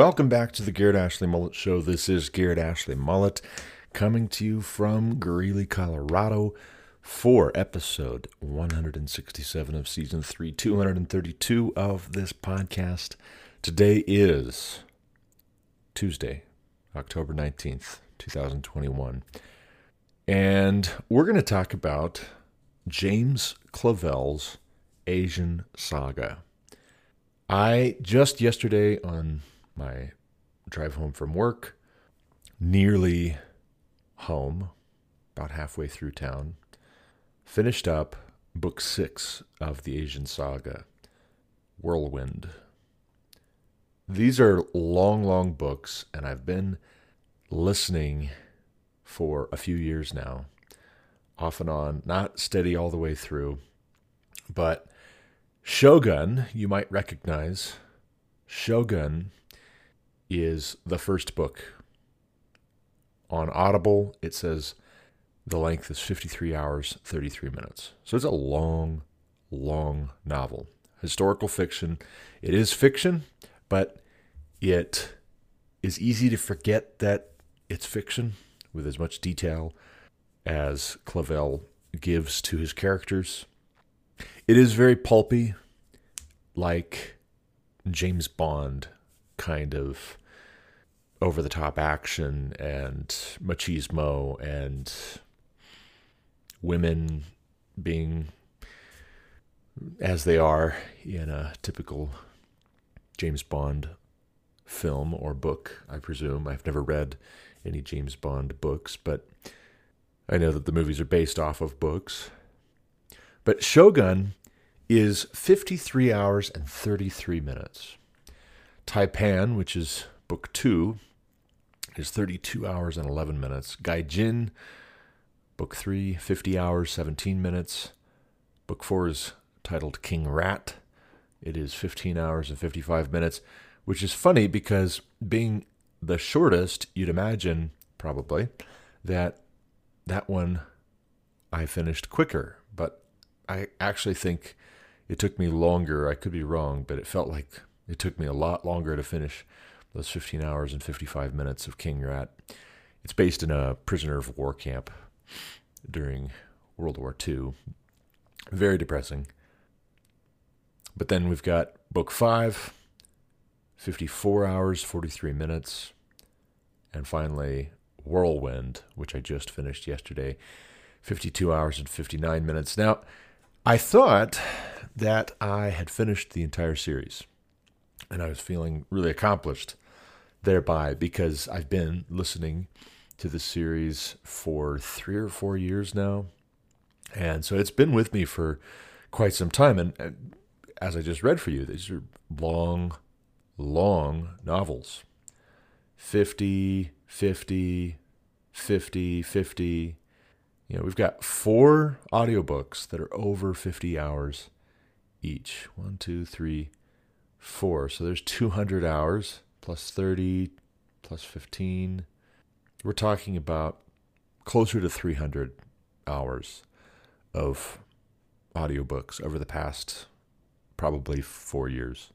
Welcome back to the Garrett Ashley Mullet Show. This is Garrett Ashley Mullet coming to you from Greeley, Colorado for episode 167 of season 3, 232 of this podcast. Today is Tuesday, October 19th, 2021. And we're going to talk about James Clavell's Asian Saga. I just yesterday on my drive home from work, nearly home, about halfway through town, finished up book six of the Asian Saga, Whirlwind. These are long, long books, and I've been listening for a few years now, off and on, not steady all the way through, but Shogun, you might recognize. Shogun is the first book. On Audible, it says the length is 53 hours, 33 minutes. So it's a long, long novel. Historical fiction. It is fiction, but it is easy to forget that it's fiction with as much detail as Clavell gives to his characters. It is very pulpy, like James Bond kind of over the top action and machismo and women being as they are in a typical James Bond film or book, I presume. I've never read any James Bond books, but I know that the movies are based off of books. But Shogun is 53 hours and 33 minutes. Taipan, which is book two, is 32 hours and 11 minutes. Gaijin, book three, 50 hours, 17 minutes. Book four is titled King Rat. It is 15 hours and 55 minutes, which is funny because being the shortest, you'd imagine probably that that one I finished quicker, but I actually think it took me longer. I could be wrong, but it felt like it took me a lot longer to finish those 15 hours and 55 minutes of King Rat. It's based in a prisoner of war camp during World War II. Very depressing. But then we've got book five, 54 hours, 43 minutes. And finally, Whirlwind, which I just finished yesterday, 52 hours and 59 minutes. Now, I thought that I had finished the entire series and I was feeling really accomplished thereby because I've been listening to the series for three or four years now. And so it's been with me for quite some time. And, and as I just read for you, these are long, long novels 50, 50, 50, 50. You know, we've got four audiobooks that are over 50 hours each. One, two, three, four. So there's 200 hours plus 30 plus 15. We're talking about closer to 300 hours of audiobooks over the past probably four years.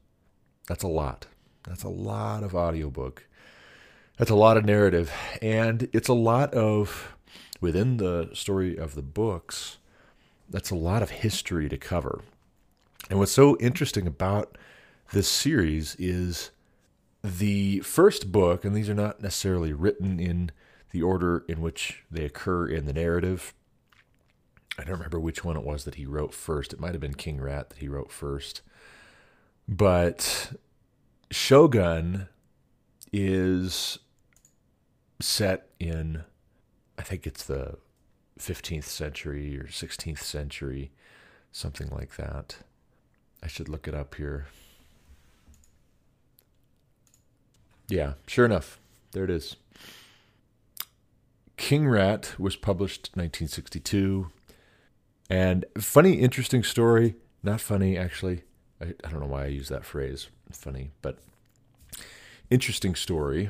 That's a lot. That's a lot of audiobook. That's a lot of narrative. And it's a lot of, within the story of the books, that's a lot of history to cover. And what's so interesting about this series is the first book, and these are not necessarily written in the order in which they occur in the narrative. I don't remember which one it was that he wrote first. It might have been King Rat that he wrote first. But Shogun is set in, I think it's the 15th century or 16th century, something like that. I should look it up here. Yeah, sure enough, there it is. King Rat was published 1962. And funny, interesting story. Not funny, actually. I, I don't know why I use that phrase. Funny, but interesting story.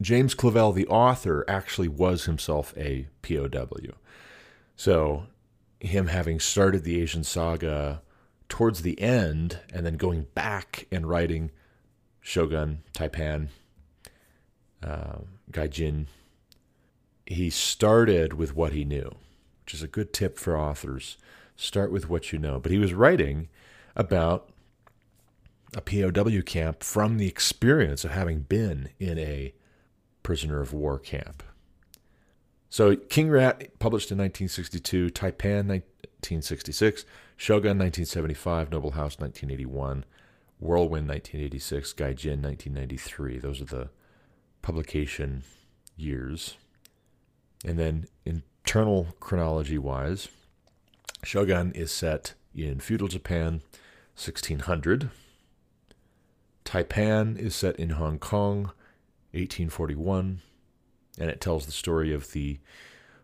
James Clavell, the author, actually was himself a POW. So, him having started the Asian saga towards the end and then going back and writing Shogun, Taipan, uh, Gaijin. He started with what he knew, which is a good tip for authors. Start with what you know. But he was writing about a POW camp from the experience of having been in a prisoner of war camp. So King Rat published in 1962, Taipan 1966, Shogun 1975, Noble House 1981, Whirlwind 1986, Gaijin 1993. Those are the publication years. And then internal chronology wise, Shogun is set in feudal Japan 1600. Taipan is set in Hong Kong 1841 and it tells the story of the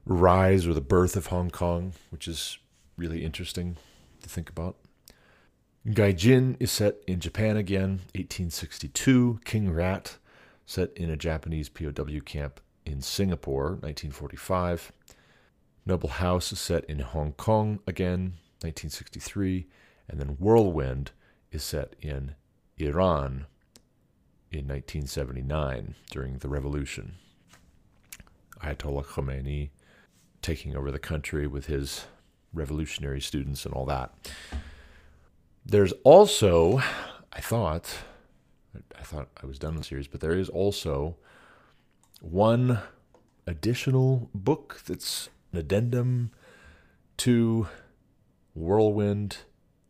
rise or the birth of Hong Kong, which is really interesting to think about. Gaijin is set in Japan again, 1862. King Rat, set in a Japanese POW camp in Singapore, 1945. Noble House is set in Hong Kong again, 1963. And then Whirlwind is set in Iran in 1979 during the revolution. Ayatollah Khomeini taking over the country with his revolutionary students and all that. There's also, I thought, I thought I was done with the series, but there is also one additional book that's an addendum to Whirlwind,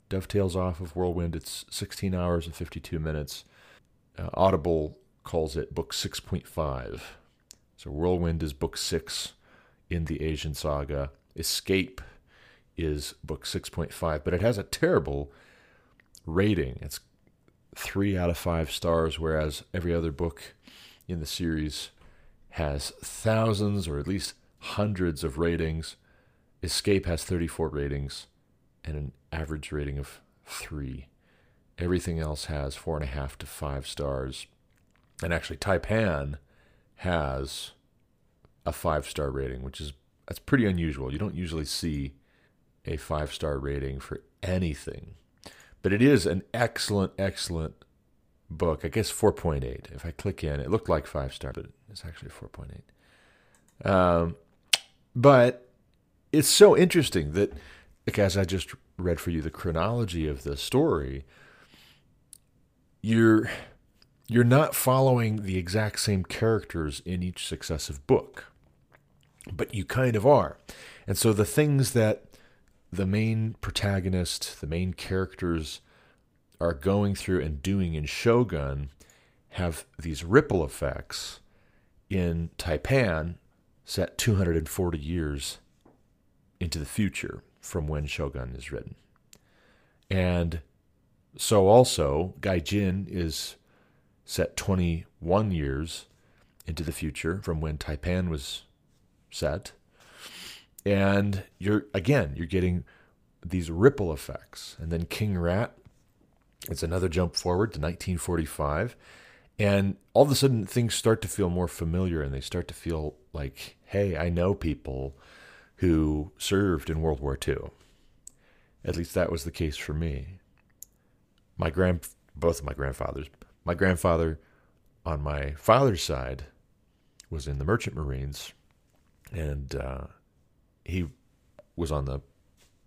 dovetails off of Whirlwind. It's 16 hours and 52 minutes. Uh, Audible calls it book 6.5. So Whirlwind is book six in the Asian saga. Escape is book 6.5, but it has a terrible rating. It's three out of five stars, whereas every other book in the series has thousands or at least hundreds of ratings. Escape has 34 ratings and an average rating of three. Everything else has four and a half to five stars. And actually, Taipan has a five star rating, which is that's pretty unusual. You don't usually see a five star rating for anything, but it is an excellent, excellent book. I guess four point eight. If I click in, it looked like five star, but it's actually four point eight. Um, but it's so interesting that, like, as I just read for you the chronology of the story, you're you're not following the exact same characters in each successive book, but you kind of are. And so the things that the main protagonist, the main characters are going through and doing in Shogun have these ripple effects in Taipan set 240 years into the future from when Shogun is written. And so also Gaijin is set 21 years into the future from when Taipan was set. And you're, again, you're getting these ripple effects. And then King Rat, it's another jump forward to 1945. And all of a sudden, things start to feel more familiar and they start to feel like, hey, I know people who served in World War II. At least that was the case for me. My grand, both of my grandfathers, my grandfather on my father's side was in the Merchant Marines, and uh, he was on the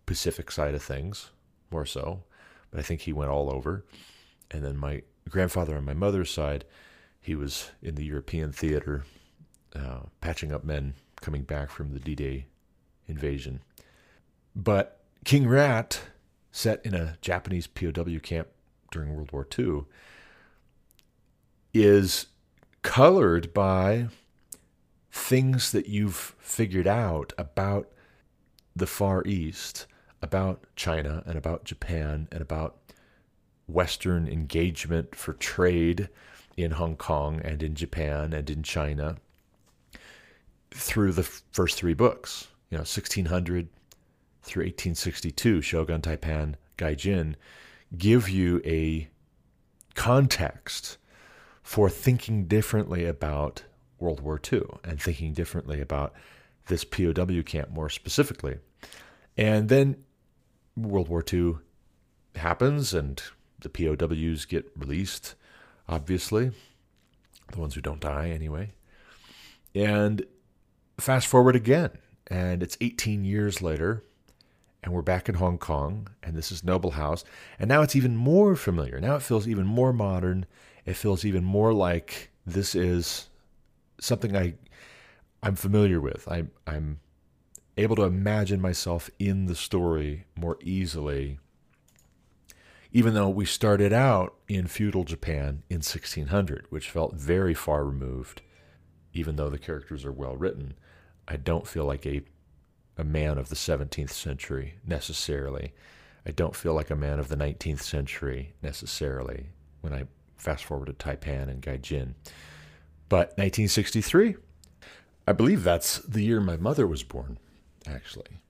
Pacific side of things more so, but I think he went all over. And then my grandfather on my mother's side, he was in the European theater, uh, patching up men coming back from the D Day invasion. But King Rat, set in a Japanese POW camp during World War II, is colored by things that you've figured out about the Far East, about China and about Japan and about Western engagement for trade in Hong Kong and in Japan and in China through the first three books. You know, 1600 through 1862, Shogun Taipan Gaijin give you a context for thinking differently about World War II and thinking differently about this POW camp more specifically. And then World War II happens and the POWs get released. obviously, the ones who don't die anyway. And fast forward again, and it's 18 years later, and we're back in Hong Kong, and this is Noble House, and now it's even more familiar. Now it feels even more modern. It feels even more like this is something I I'm familiar with. I, I'm able to imagine myself in the story more easily. Even though we started out in feudal Japan in 1600, which felt very far removed, even though the characters are well written, I don't feel like a a man of the 17th century necessarily. I don't feel like a man of the 19th century necessarily when I fast forward to Taipan and Gaijin. But 1963, I believe that's the year my mother was born, actually.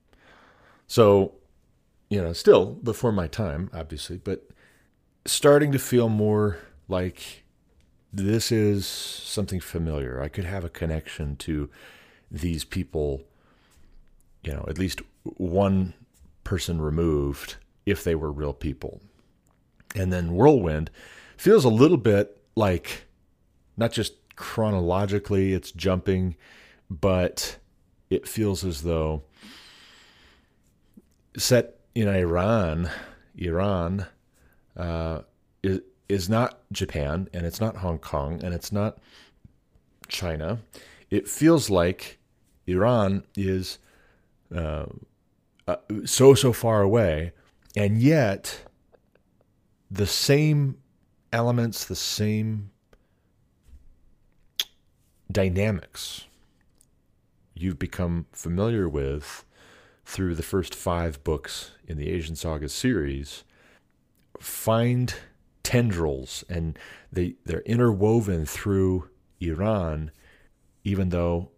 So, you know, still before my time, obviously, but starting to feel more like this is something familiar. I could have a connection to these people you know, at least one person removed if they were real people. And then Whirlwind feels a little bit like not just chronologically it's jumping, but it feels as though set in Iran, Iran uh, is is not Japan and it's not Hong Kong and it's not China. It feels like Iran is uh, uh, so so far away, and yet the same elements, the same dynamics you've become familiar with through the first five books in the Asian Saga series find tendrils and they, they're interwoven through Iran, even though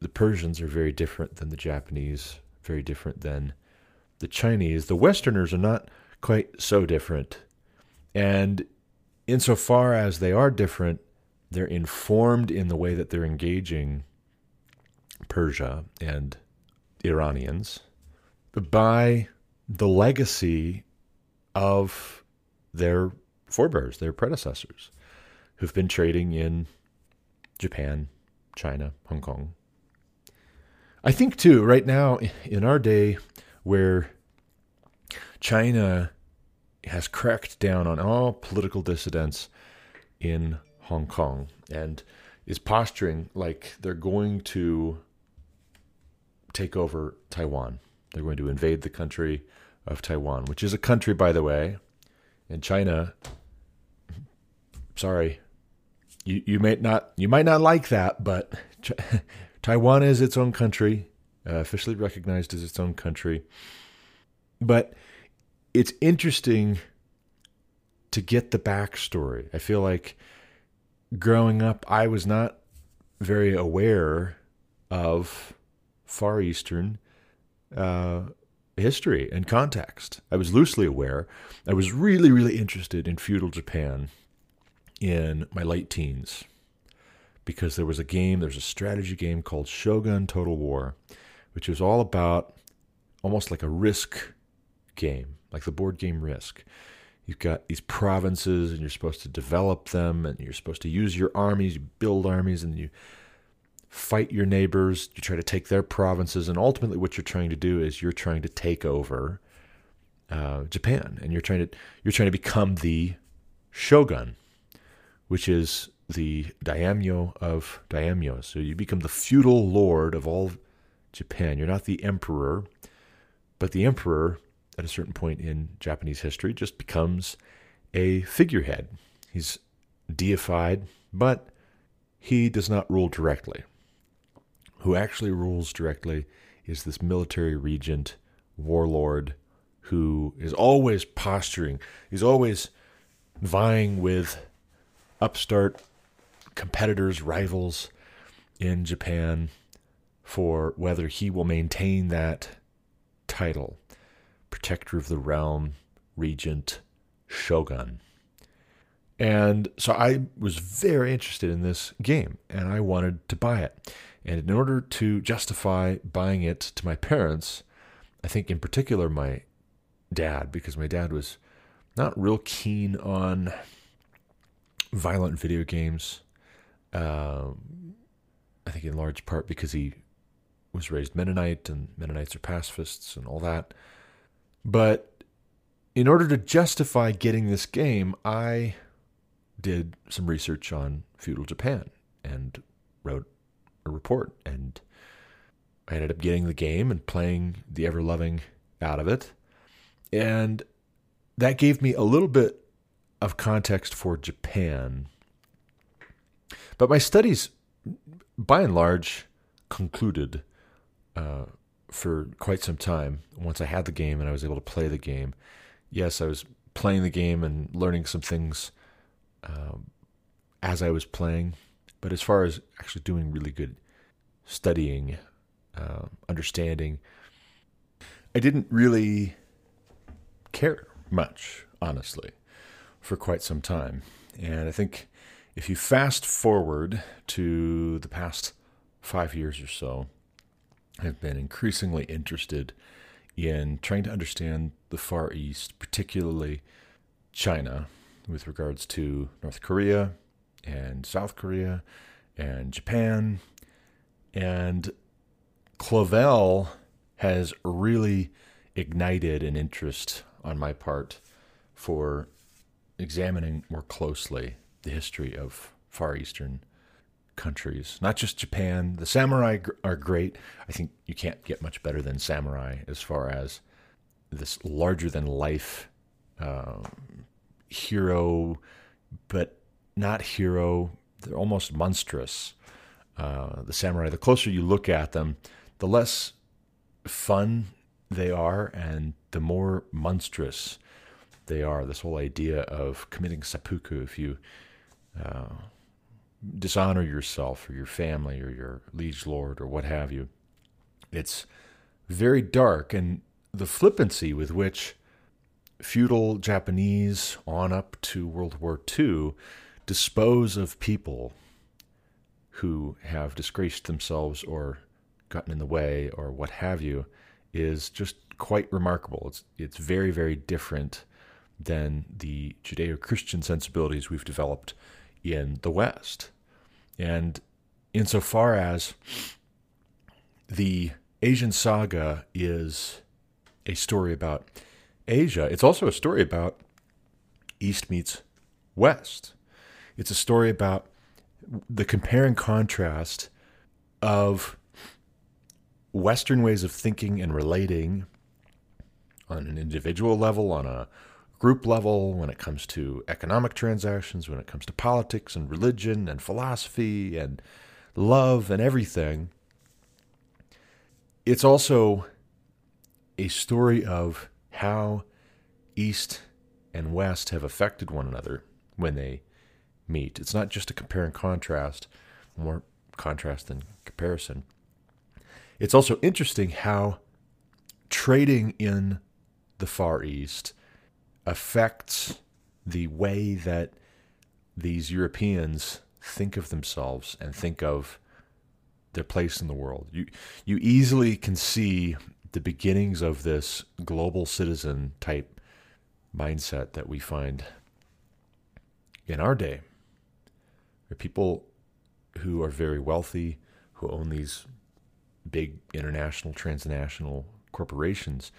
the Persians are very different than the Japanese, very different than the Chinese. The Westerners are not quite so different. And insofar as they are different, they're informed in the way that they're engaging Persia and Iranians by the legacy of their forebears, their predecessors, who've been trading in Japan, China, Hong Kong, I think too, right now in our day, where China has cracked down on all political dissidents in Hong Kong and is posturing like they're going to take over Taiwan. They're going to invade the country of Taiwan, which is a country, by the way, and China. Sorry, you you may not you might not like that, but Taiwan is its own country, uh, officially recognized as its own country. But it's interesting to get the backstory. I feel like growing up, I was not very aware of Far Eastern uh, history and context. I was loosely aware. I was really, really interested in feudal Japan in my late teens because there was a game, there's a strategy game called Shogun Total War, which was all about almost like a risk game, like the board game Risk. You've got these provinces and you're supposed to develop them and you're supposed to use your armies, you build armies and you fight your neighbors, you try to take their provinces, and ultimately what you're trying to do is you're trying to take over uh, Japan and you're trying to you're trying to become the shogun, which is the daimyo of daimyos. So you become the feudal lord of all Japan. You're not the emperor, but the emperor, at a certain point in Japanese history, just becomes a figurehead. He's deified, but he does not rule directly. Who actually rules directly is this military regent, warlord, who is always posturing. He's always vying with upstart competitors, rivals in Japan for whether he will maintain that title protector of the realm, regent, shogun. And so I was very interested in this game and I wanted to buy it. And in order to justify buying it to my parents, I think in particular my dad, because my dad was not real keen on violent video games. Um, I think in large part because he was raised Mennonite and Mennonites are pacifists and all that. But in order to justify getting this game, I did some research on feudal Japan and wrote a report. And I ended up getting the game and playing the ever loving out of it. And that gave me a little bit of context for Japan. But my studies, by and large, concluded uh, for quite some time once I had the game and I was able to play the game. Yes, I was playing the game and learning some things um, as I was playing, but as far as actually doing really good studying, uh, understanding, I didn't really care much, honestly, for quite some time. And I think if you fast forward to the past five years or so, I've been increasingly interested in trying to understand the Far East, particularly China, with regards to North Korea and South Korea and Japan. And Clavell has really ignited an interest on my part for examining more closely the history of Far Eastern countries, not just Japan. The samurai are great. I think you can't get much better than samurai as far as this larger than life uh, hero, but not hero. They're almost monstrous. Uh, the samurai, the closer you look at them, the less fun they are and the more monstrous they are. This whole idea of committing seppuku, if you uh, dishonor yourself or your family or your liege lord or what have you, it's very dark. And the flippancy with which feudal Japanese on up to World War II dispose of people who have disgraced themselves or gotten in the way or what have you is just quite remarkable. It's it's very very different than the Judeo-Christian sensibilities we've developed in the West. And insofar as the Asian saga is a story about Asia, it's also a story about East meets West. It's a story about the compare and contrast of Western ways of thinking and relating on an individual level, on a group level, when it comes to economic transactions, when it comes to politics and religion and philosophy and love and everything. It's also a story of how East and West have affected one another when they meet. It's not just a compare and contrast, more contrast than comparison. It's also interesting how trading in the Far East affects the way that these Europeans think of themselves and think of their place in the world. You you easily can see the beginnings of this global citizen type mindset that we find in our day. There are people who are very wealthy, who own these big international, transnational corporations,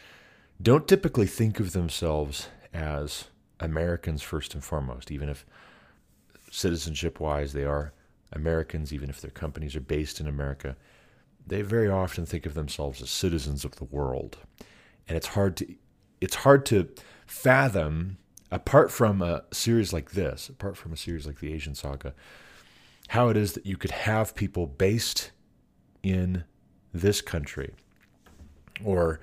don't typically think of themselves as Americans first and foremost, even if citizenship wise they are Americans, even if their companies are based in America. They very often think of themselves as citizens of the world. And it's hard to it's hard to fathom apart from a series like this, apart from a series like the Asian Saga, how it is that you could have people based in this country or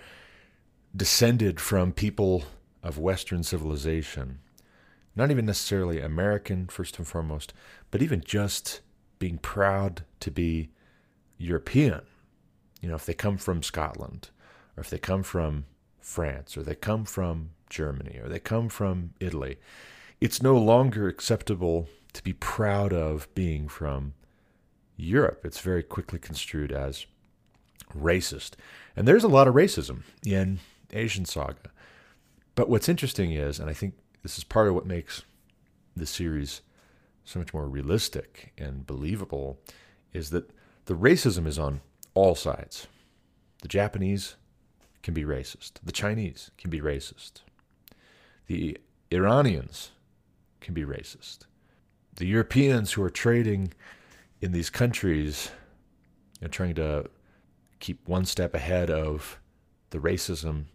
descended from people of Western civilization, not even necessarily American first and foremost, but even just being proud to be European. You know, if they come from Scotland, or if they come from France, or they come from Germany, or they come from Italy, it's no longer acceptable to be proud of being from Europe. It's very quickly construed as racist. And there's a lot of racism in Asian Saga. But what's interesting is, and I think this is part of what makes the series so much more realistic and believable is that the racism is on all sides. The Japanese can be racist, the Chinese can be racist, the Iranians can be racist, the Europeans who are trading in these countries and trying to keep one step ahead of the racism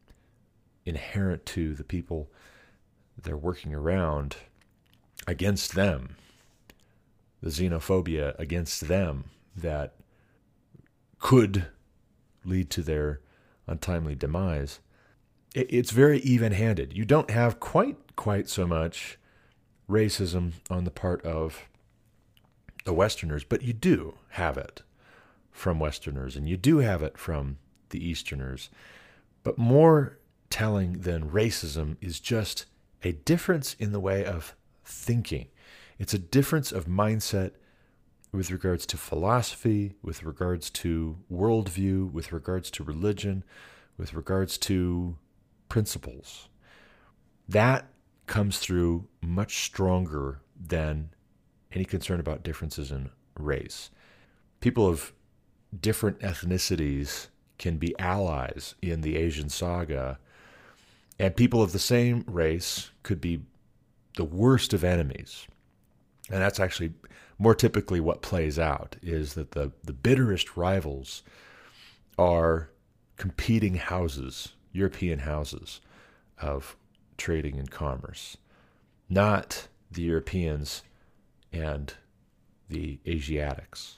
inherent to the people they're working around against them, the xenophobia against them that could lead to their untimely demise. It's very even-handed. You don't have quite quite so much racism on the part of the Westerners, but you do have it from Westerners, and you do have it from the Easterners. But more telling than racism is just a difference in the way of thinking. It's a difference of mindset with regards to philosophy, with regards to worldview, with regards to religion, with regards to principles. That comes through much stronger than any concern about differences in race. People of different ethnicities can be allies in the Asian saga, and people of the same race could be the worst of enemies. And that's actually more typically what plays out is that the, the bitterest rivals are competing houses, European houses of trading and commerce, not the Europeans and the Asiatics.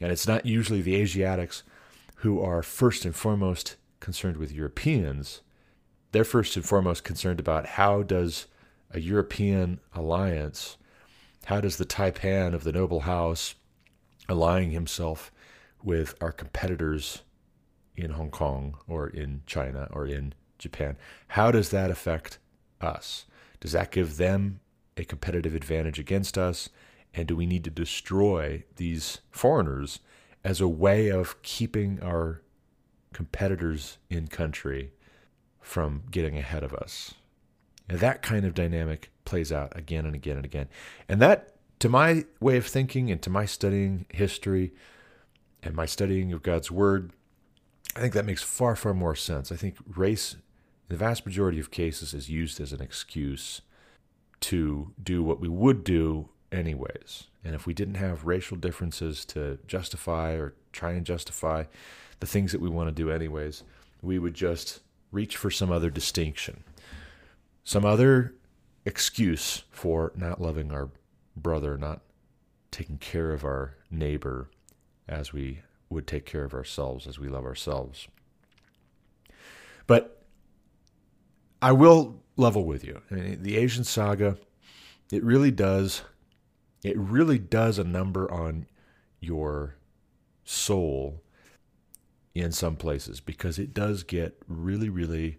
And it's not usually the Asiatics who are first and foremost concerned with Europeans. They're first and foremost concerned about how does a European alliance, how does the taipan of the noble house allying himself with our competitors in Hong Kong or in China or in Japan, how does that affect us? Does that give them a competitive advantage against us? And do we need to destroy these foreigners as a way of keeping our competitors in country from getting ahead of us? And that kind of dynamic plays out again and again and again. And that, to my way of thinking and to my studying history and my studying of God's Word, I think that makes far, far more sense. I think race, in the vast majority of cases, is used as an excuse to do what we would do anyways. And if we didn't have racial differences to justify or try and justify the things that we want to do anyways, we would just reach for some other distinction, some other excuse for not loving our brother, not taking care of our neighbor as we would take care of ourselves, as we love ourselves. But I will level with you. I mean, the Asian saga, it really does it really does a number on your soul in some places because it does get really, really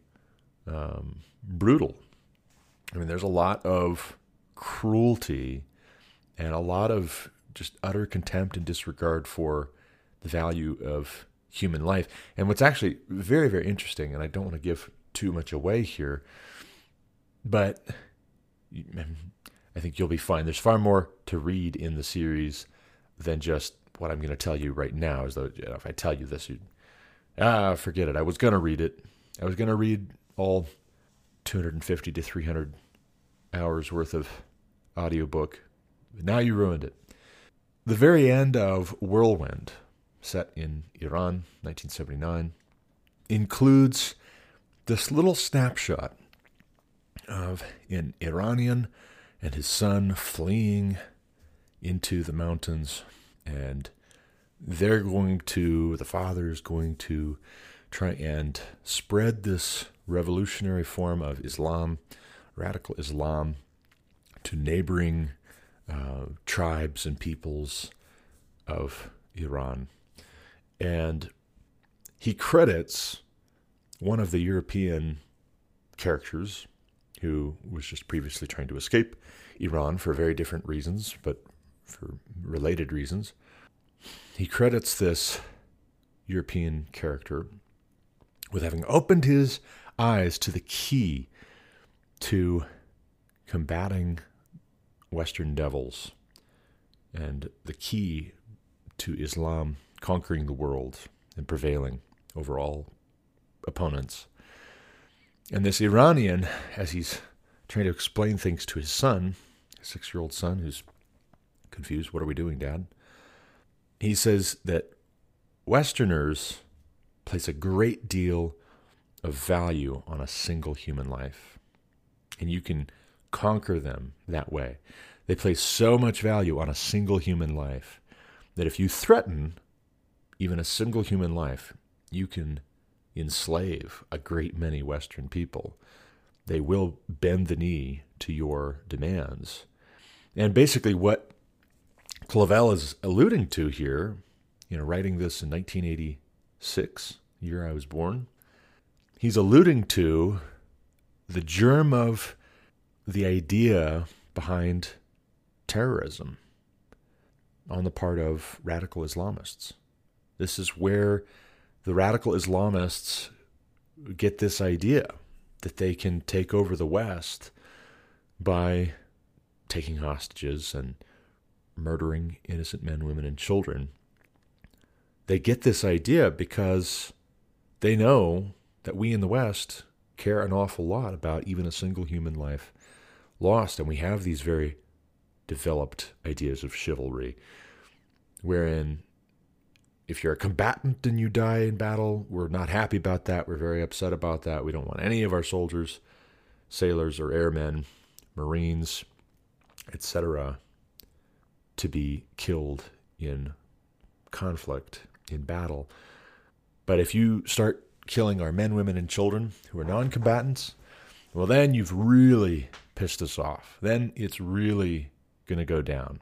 um, brutal. I mean, there's a lot of cruelty and a lot of just utter contempt and disregard for the value of human life. And what's actually very, very interesting, and I don't want to give too much away here, but I think you'll be fine. There's far more to read in the series than just what I'm going to tell you right now. As though you know, if I tell you this, you ah forget it. I was going to read it. I was going to read all 250 to 300 hours worth of audiobook. Now you ruined it. The very end of Whirlwind, set in Iran, 1979, includes this little snapshot of an Iranian and his son fleeing into the mountains. And they're going to, the father is going to try and spread this revolutionary form of Islam, radical Islam, to neighboring uh, tribes and peoples of Iran. And he credits one of the European characters who was just previously trying to escape Iran for very different reasons, but for related reasons. He credits this European character with having opened his eyes to the key to combating Western devils and the key to Islam conquering the world and prevailing over all opponents. And this Iranian, as he's trying to explain things to his son, his six year old son, who's confused, what are we doing, Dad? He says that Westerners place a great deal of value on a single human life. And you can conquer them that way. They place so much value on a single human life that if you threaten even a single human life, you can enslave a great many Western people. They will bend the knee to your demands. And basically, what Clavell is alluding to here, you know, writing this in 1986, year I was born, he's alluding to the germ of the idea behind terrorism on the part of radical Islamists. This is where the radical Islamists get this idea that they can take over the West by taking hostages and murdering innocent men, women, and children. They get this idea because they know that we in the West care an awful lot about even a single human life lost. And we have these very developed ideas of chivalry, wherein if you're a combatant and you die in battle, we're not happy about that. We're very upset about that. We don't want any of our soldiers, sailors, or airmen, marines, etc., to be killed in conflict, in battle. But if you start killing our men, women, and children who are non combatants, well, then you've really pissed us off. Then it's really going to go down.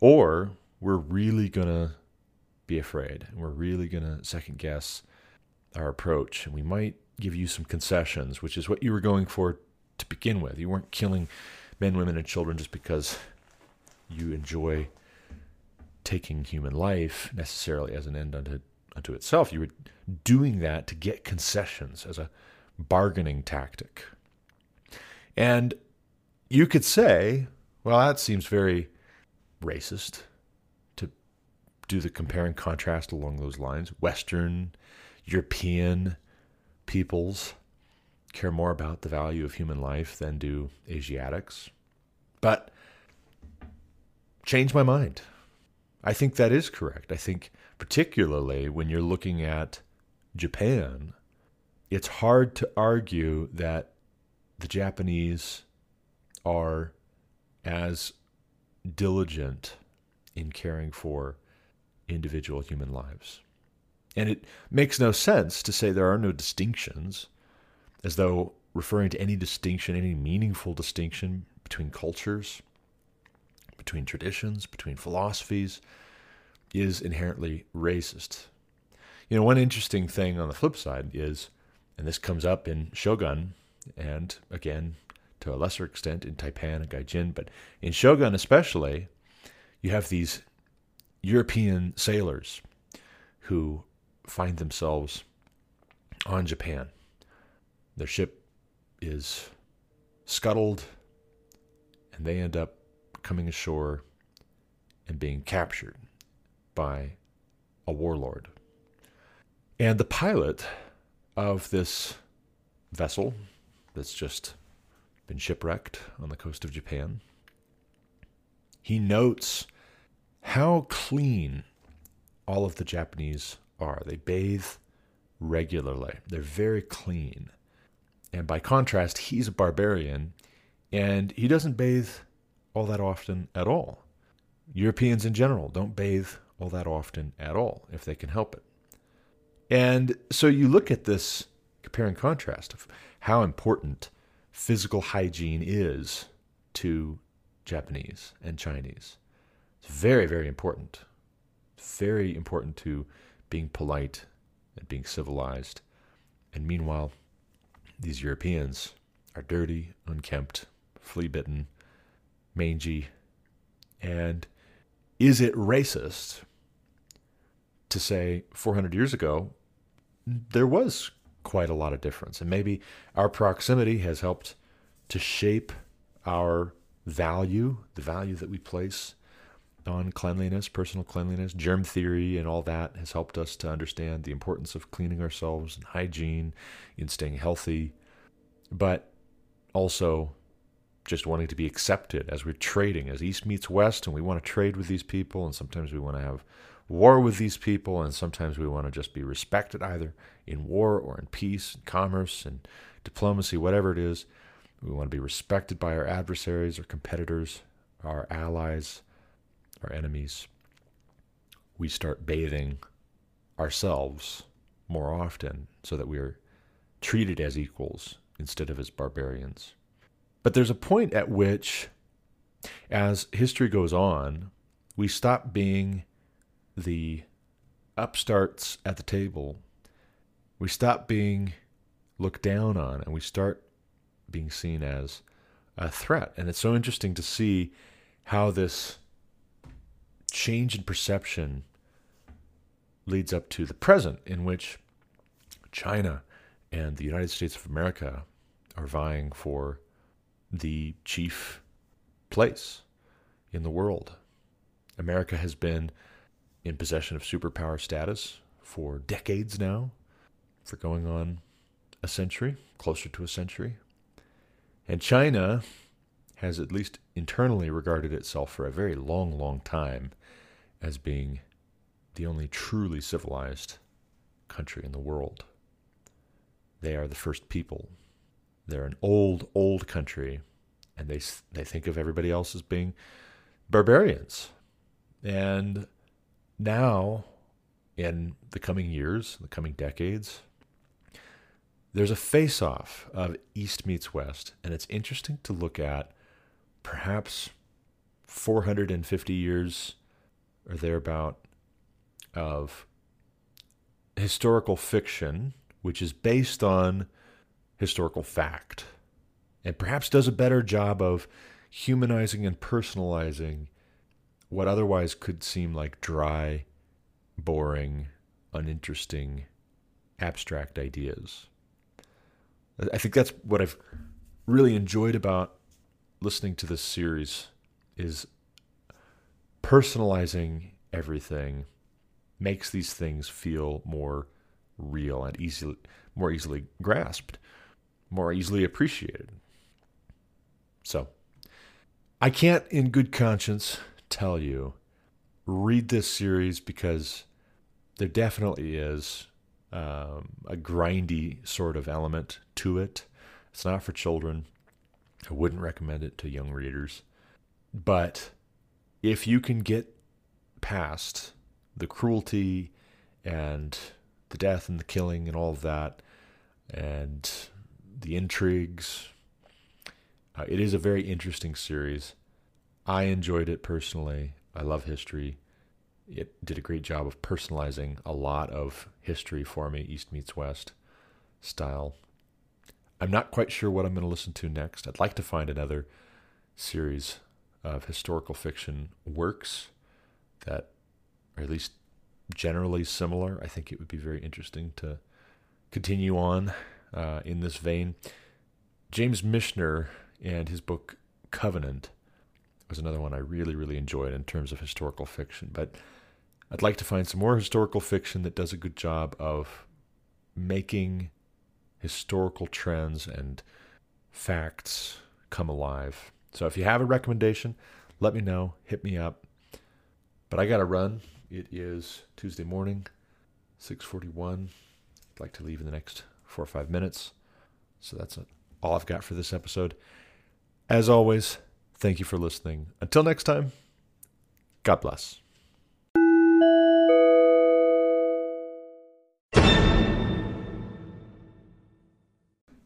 Or we're really going to be afraid and we're really going to second guess our approach. And we might give you some concessions, which is what you were going for to begin with. You weren't killing men, women, and children just because you enjoy taking human life necessarily as an end unto, unto itself. You were doing that to get concessions as a bargaining tactic. And you could say, well, that seems very racist to do the compare and contrast along those lines. Western, European peoples care more about the value of human life than do Asiatics. Change my mind. I think that is correct. I think, particularly when you're looking at Japan, it's hard to argue that the Japanese are as diligent in caring for individual human lives. And it makes no sense to say there are no distinctions, as though referring to any distinction, any meaningful distinction between cultures, between traditions, between philosophies, is inherently racist. You know, one interesting thing on the flip side is, and this comes up in Shogun, and again, to a lesser extent in Taipan and Gaijin, but in Shogun especially, you have these European sailors who find themselves on Japan. Their ship is scuttled, and they end up coming ashore and being captured by a warlord. And the pilot of this vessel that's just been shipwrecked on the coast of Japan. He notes how clean all of the Japanese are. They bathe regularly, they're very clean. And by contrast, he's a barbarian and he doesn't bathe all that often at all. Europeans in general don't bathe all that often at all if they can help it. And so you look at this compare and contrast of how important physical hygiene is to Japanese and Chinese. It's very, very important. Very important to being polite and being civilized. And meanwhile, these Europeans are dirty, unkempt, flea bitten, mangy. And is it racist to say 400 years ago there was quite a lot of difference. And maybe our proximity has helped to shape our value, the value that we place on cleanliness, personal cleanliness, germ theory, and all that has helped us to understand the importance of cleaning ourselves and hygiene in staying healthy, but also just wanting to be accepted as we're trading, as East meets West, and we want to trade with these people, and sometimes we want to have war with these people, and sometimes we want to just be respected either in war or in peace, and commerce, and diplomacy, whatever it is. We want to be respected by our adversaries, our competitors, our allies, our enemies. We start bathing ourselves more often so that we are treated as equals instead of as barbarians. But there's a point at which, as history goes on, we stop being the upstarts at the table. We stop being looked down on and we start being seen as a threat. And it's so interesting to see how this change in perception leads up to the present, in which China and the United States of America are vying for the chief place in the world. America has been in possession of superpower status for decades now, for going on a century, closer to a century. And China has at least internally regarded itself for a very long, long time as being the only truly civilized country in the world. They are the first people. They're an old, old country, and they they think of everybody else as being barbarians. And now, in the coming years, the coming decades, there's a face-off of East meets West, and it's interesting to look at perhaps 450 years or thereabout of historical fiction, which is based on historical fact, and perhaps does a better job of humanizing and personalizing what otherwise could seem like dry, boring, uninteresting, abstract ideas. I think that's what I've really enjoyed about listening to this series is personalizing everything makes these things feel more real and easily more easily grasped, more easily appreciated. So, I can't in good conscience tell you read this series because there definitely is um, a grindy sort of element to it. It's not for children. I wouldn't recommend it to young readers. But if you can get past the cruelty and the death and the killing and all of that, and the intrigues, uh, it is a very interesting series. I enjoyed it personally. I love history. It did a great job of personalizing a lot of history for me, East meets West style. I'm not quite sure what I'm going to listen to next. I'd like to find another series of historical fiction works that are at least generally similar. I think it would be very interesting to continue on uh, in this vein. James Michener and his book Covenant was another one I really, really enjoyed in terms of historical fiction. But I'd like to find some more historical fiction that does a good job of making historical trends and facts come alive. So if you have a recommendation, let me know. Hit me up. But I got to run. It is Tuesday morning, 6:41. I'd like to leave in the next 4 or 5 minutes. So that's all I've got for this episode. As always, thank you for listening. Until next time, God bless.